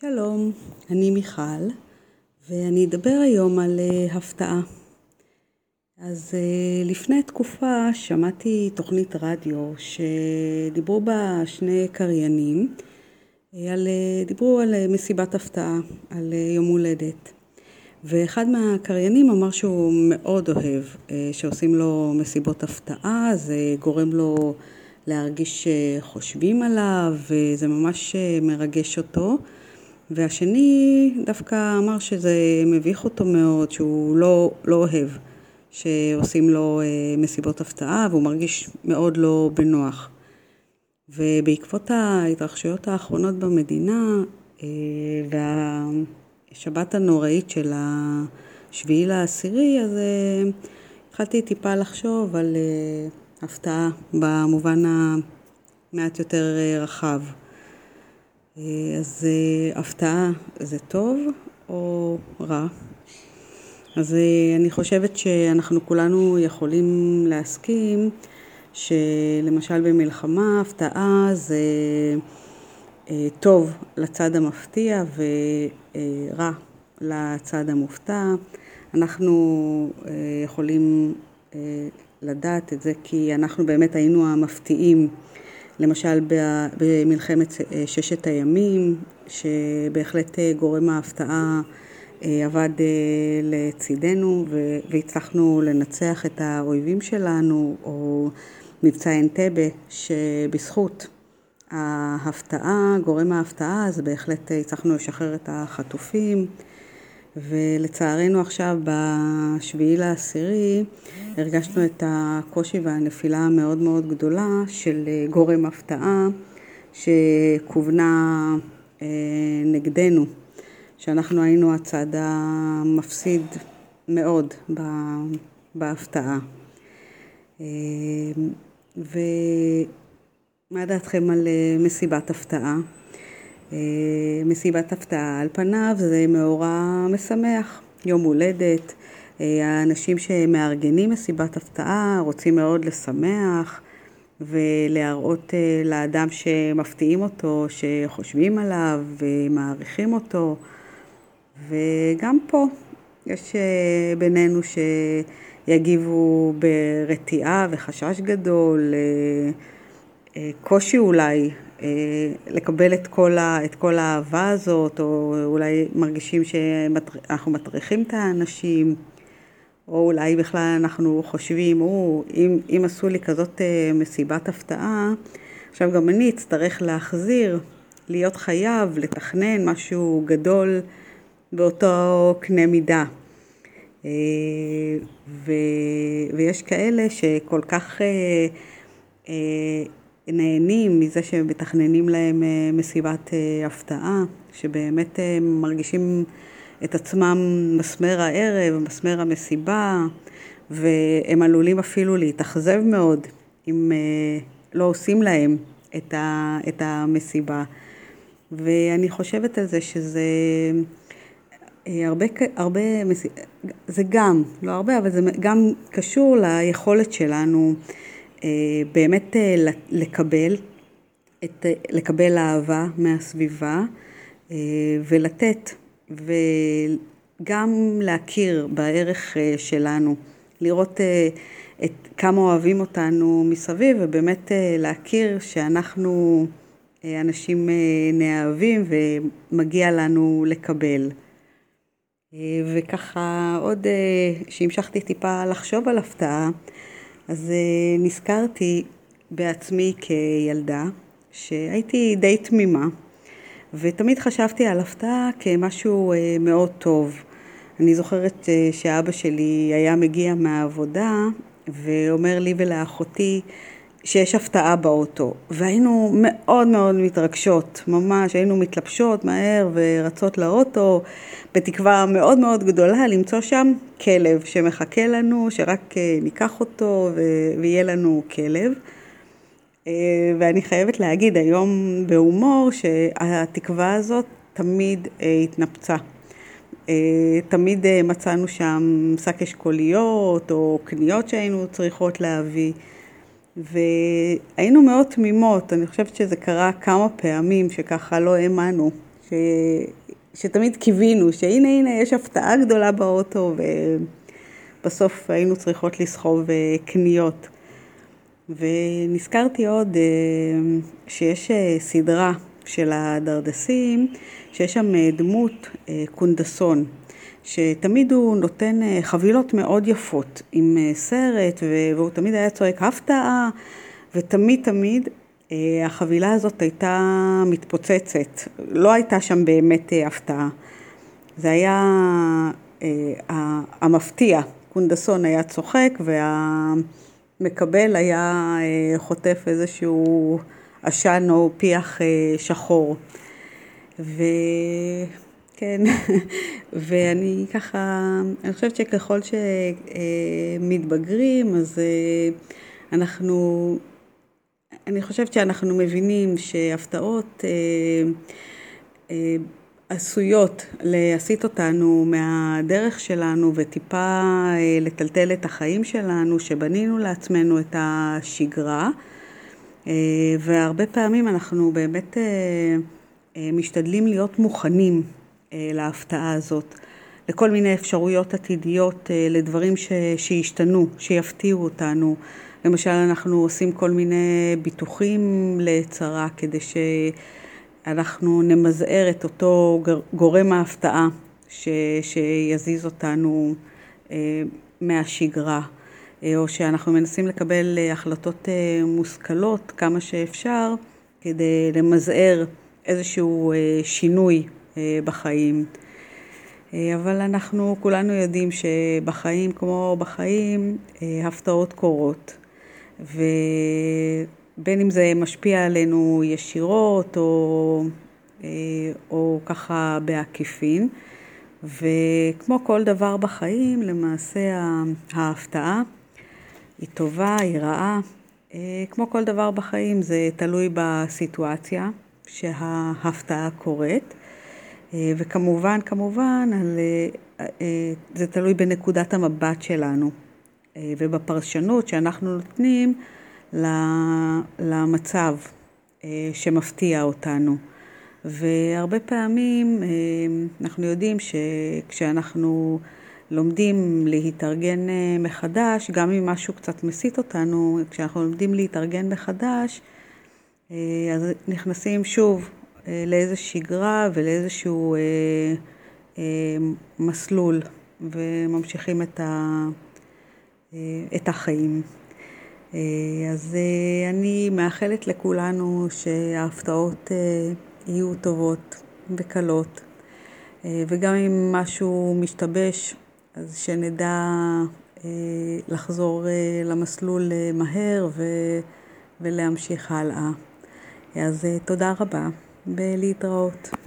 שלום, אני מיכל, ואני אדבר היום על uh, הפתעה. אז uh, לפני תקופה שמעתי תוכנית רדיו שדיברו בה שני קריינים, uh, על, uh, דיברו על uh, מסיבת הפתעה, על uh, יום הולדת. ואחד מהקריינים אמר שהוא מאוד אוהב uh, שעושים לו מסיבות הפתעה, זה גורם לו להרגיש שחושבים עליו, וזה ממש מרגש אותו. והשני דווקא אמר שזה מביך אותו מאוד, שהוא לא, לא אוהב שעושים לו אה, מסיבות הפתעה והוא מרגיש מאוד לא בנוח. ובעקבות ההתרחשויות האחרונות במדינה אה, והשבת הנוראית של השביעי לעשירי, אז אה, התחלתי טיפה לחשוב על הפתעה במובן המעט יותר רחב. אה, אז אה, הפתעה זה טוב או רע? אז אה, אני חושבת שאנחנו כולנו יכולים להסכים שלמשל במלחמה הפתעה זה טוב לצד המפתיע ורע לצד המופתע. אנחנו יכולים לדעת את זה כי אנחנו באמת היינו המפתיעים למשל במלחמת אה, ששת הימים, שבהחלט אה, גורם ההפתעה אה, עבד לצידנו והצלחנו לנצח את האויבים שלנו, או מבצע אנטבה, שבזכות ההפתעה, גורם ההפתעה, אז בהחלט הצלחנו לשחרר את החטופים. ולצערנו עכשיו בשביעי לעשירי הרגשנו את הקושי והנפילה המאוד מאוד גדולה של אה, גורם הפתעה שכוונה אה, נגדנו, שאנחנו היינו הצד המפסיד מאוד בהפתעה. אה, ומה דעתכם על מסיבת הפתעה? אה, מסיבת הפתעה. על פניו זה מאורע משמח, יום הולדת. אה, האנשים שמארגנים מסיבת הפתעה רוצים מאוד לשמח ולהראות אה, לאדם שמפתיעים אותו, שחושבים עליו ומעריכים אותו. וגם פה יש בינינו שיגיבו ברתיעה וחשש גדול, קושי אולי לקבל את כל, ה, את כל האהבה הזאת, או אולי מרגישים שאנחנו מטריחים את האנשים, או אולי בכלל אנחנו חושבים, או, אם, אם עשו לי כזאת אה, מסיבת הפתעה, עכשיו גם אני אצטרך להחזיר, להיות חייב, לתכנן משהו גדול באותו קנה מידה. אה, ו, ויש כאלה שכל כך נהנים מזה שמתכננים להם אה, מסיבת אה, הפתעה, שבאמת אה, מרגישים את עצמם מסמר הערב, מסמר המסיבה, והם עלולים אפילו להתאכזב מאוד אם לא עושים להם את, המסיבה. ואני חושבת על זה שזה הרבה, הרבה, זה גם, לא הרבה, אבל זה גם קשור ליכולת שלנו באמת אה, לקבל, את, לקבל אהבה מהסביבה אה, ולתת וגם להכיר בערך שלנו, לראות את כמה אוהבים אותנו מסביב ובאמת להכיר שאנחנו אנשים נאהבים ומגיע לנו לקבל. וככה עוד שהמשכתי טיפה לחשוב על הפתעה, אז אה, נזכרתי בעצמי כילדה, שהייתי די תמימה, ותמיד חשבתי על הפתעה כמשהו אה, מאוד טוב. אני זוכרת אה, שאבא שלי היה מגיע מהעבודה ואומר לי ולאחותי שיש הפתעה באוטו, והיינו מאוד מאוד מתרגשות, ממש, היינו מתלבשות מהר ורצות לאוטו, בתקווה מאוד מאוד גדולה למצוא שם כלב שמחכה לנו, שרק אה, ניקח אותו ויהיה לנו כלב. אה, ואני חייבת להגיד היום בהומור שהתקווה הזאת תמיד אה, התנפצה. תמיד מצאנו שם שק אשכוליות או קניות שהיינו צריכות להביא. והיינו מאוד תמימות, אני חושבת שזה קרה כמה פעמים שככה לא האמנו ש... שתמיד קיווינו, שהנה הנה יש הפתעה גדולה באוטו ובסוף היינו צריכות לסחוב קניות. ונזכרתי עוד שיש סדרה של הדרדסים, שיש שם דמות קונדסון. שתמיד הוא נותן אה, חבילות מאוד יפות עם אה, סרט, והוא תמיד היה צועק הפתעה, ותמיד תמיד אה, החבילה הזאת הייתה מתפוצצת. לא הייתה שם באמת הפתעה. זה היה המפתיע. קונדסון היה צוחק והמקבל היה חוטף איזשהו עשן או פיח שחור. ו... כן, ואני ככה, אני חושבת שככל שמתבגרים, אז אה, אנחנו, אני חושבת שאנחנו מבינים שהפתעות אה, אה, עשויות להסיט אותנו מהדרך שלנו וטיפה לטלטל את החיים שלנו, שבנינו לעצמנו את השגרה, והרבה פעמים אנחנו באמת משתדלים להיות מוכנים להפתעה הזאת, לכל מיני אפשרויות עתידיות, אה, לדברים ש, שישתנו, שיפתיעו אותנו. למשל, אנחנו עושים כל מיני ביטוחים לצרה כדי שאנחנו נמזער את אותו גורם ההפתעה ש, שיזיז אותנו אה, מהשגרה, או שאנחנו מנסים לקבל החלטות מושכלות כמה שאפשר כדי למזער איזשהו שינוי. אה, בחיים. אה, אבל אנחנו כולנו יודעים שבחיים כמו בחיים אה, הפתעות קורות. ובין אם זה משפיע עלינו ישירות או, או ככה בעקיפין. וכמו כל דבר בחיים למעשה ההפתעה היא טובה, היא רעה. כמו כל דבר בחיים זה תלוי בסיטואציה שההפתעה קורית. אה, וכמובן, כמובן, על, אה, אה, זה תלוי בנקודת המבט שלנו ובפרשנות שאנחנו נותנים למצב שמפתיע אותנו. והרבה פעמים אנחנו יודעים שכשאנחנו לומדים להתארגן מחדש, גם אם משהו קצת מסיט אותנו, כשאנחנו לומדים להתארגן מחדש, אז נכנסים שוב אה, לאיזו שגרה ולאיזשהו אה, אה, מסלול וממשיכים את, ה, אה, את החיים. אה, אז אה, אני מאחלת לכולנו שההפתעות אה, יהיו טובות וקלות, אה, וגם אם משהו משתבש, אז שנדע אה, לחזור אה, למסלול אה, מהר ו, ולהמשיך הלאה. אז אה, תודה רבה. בלהתראות.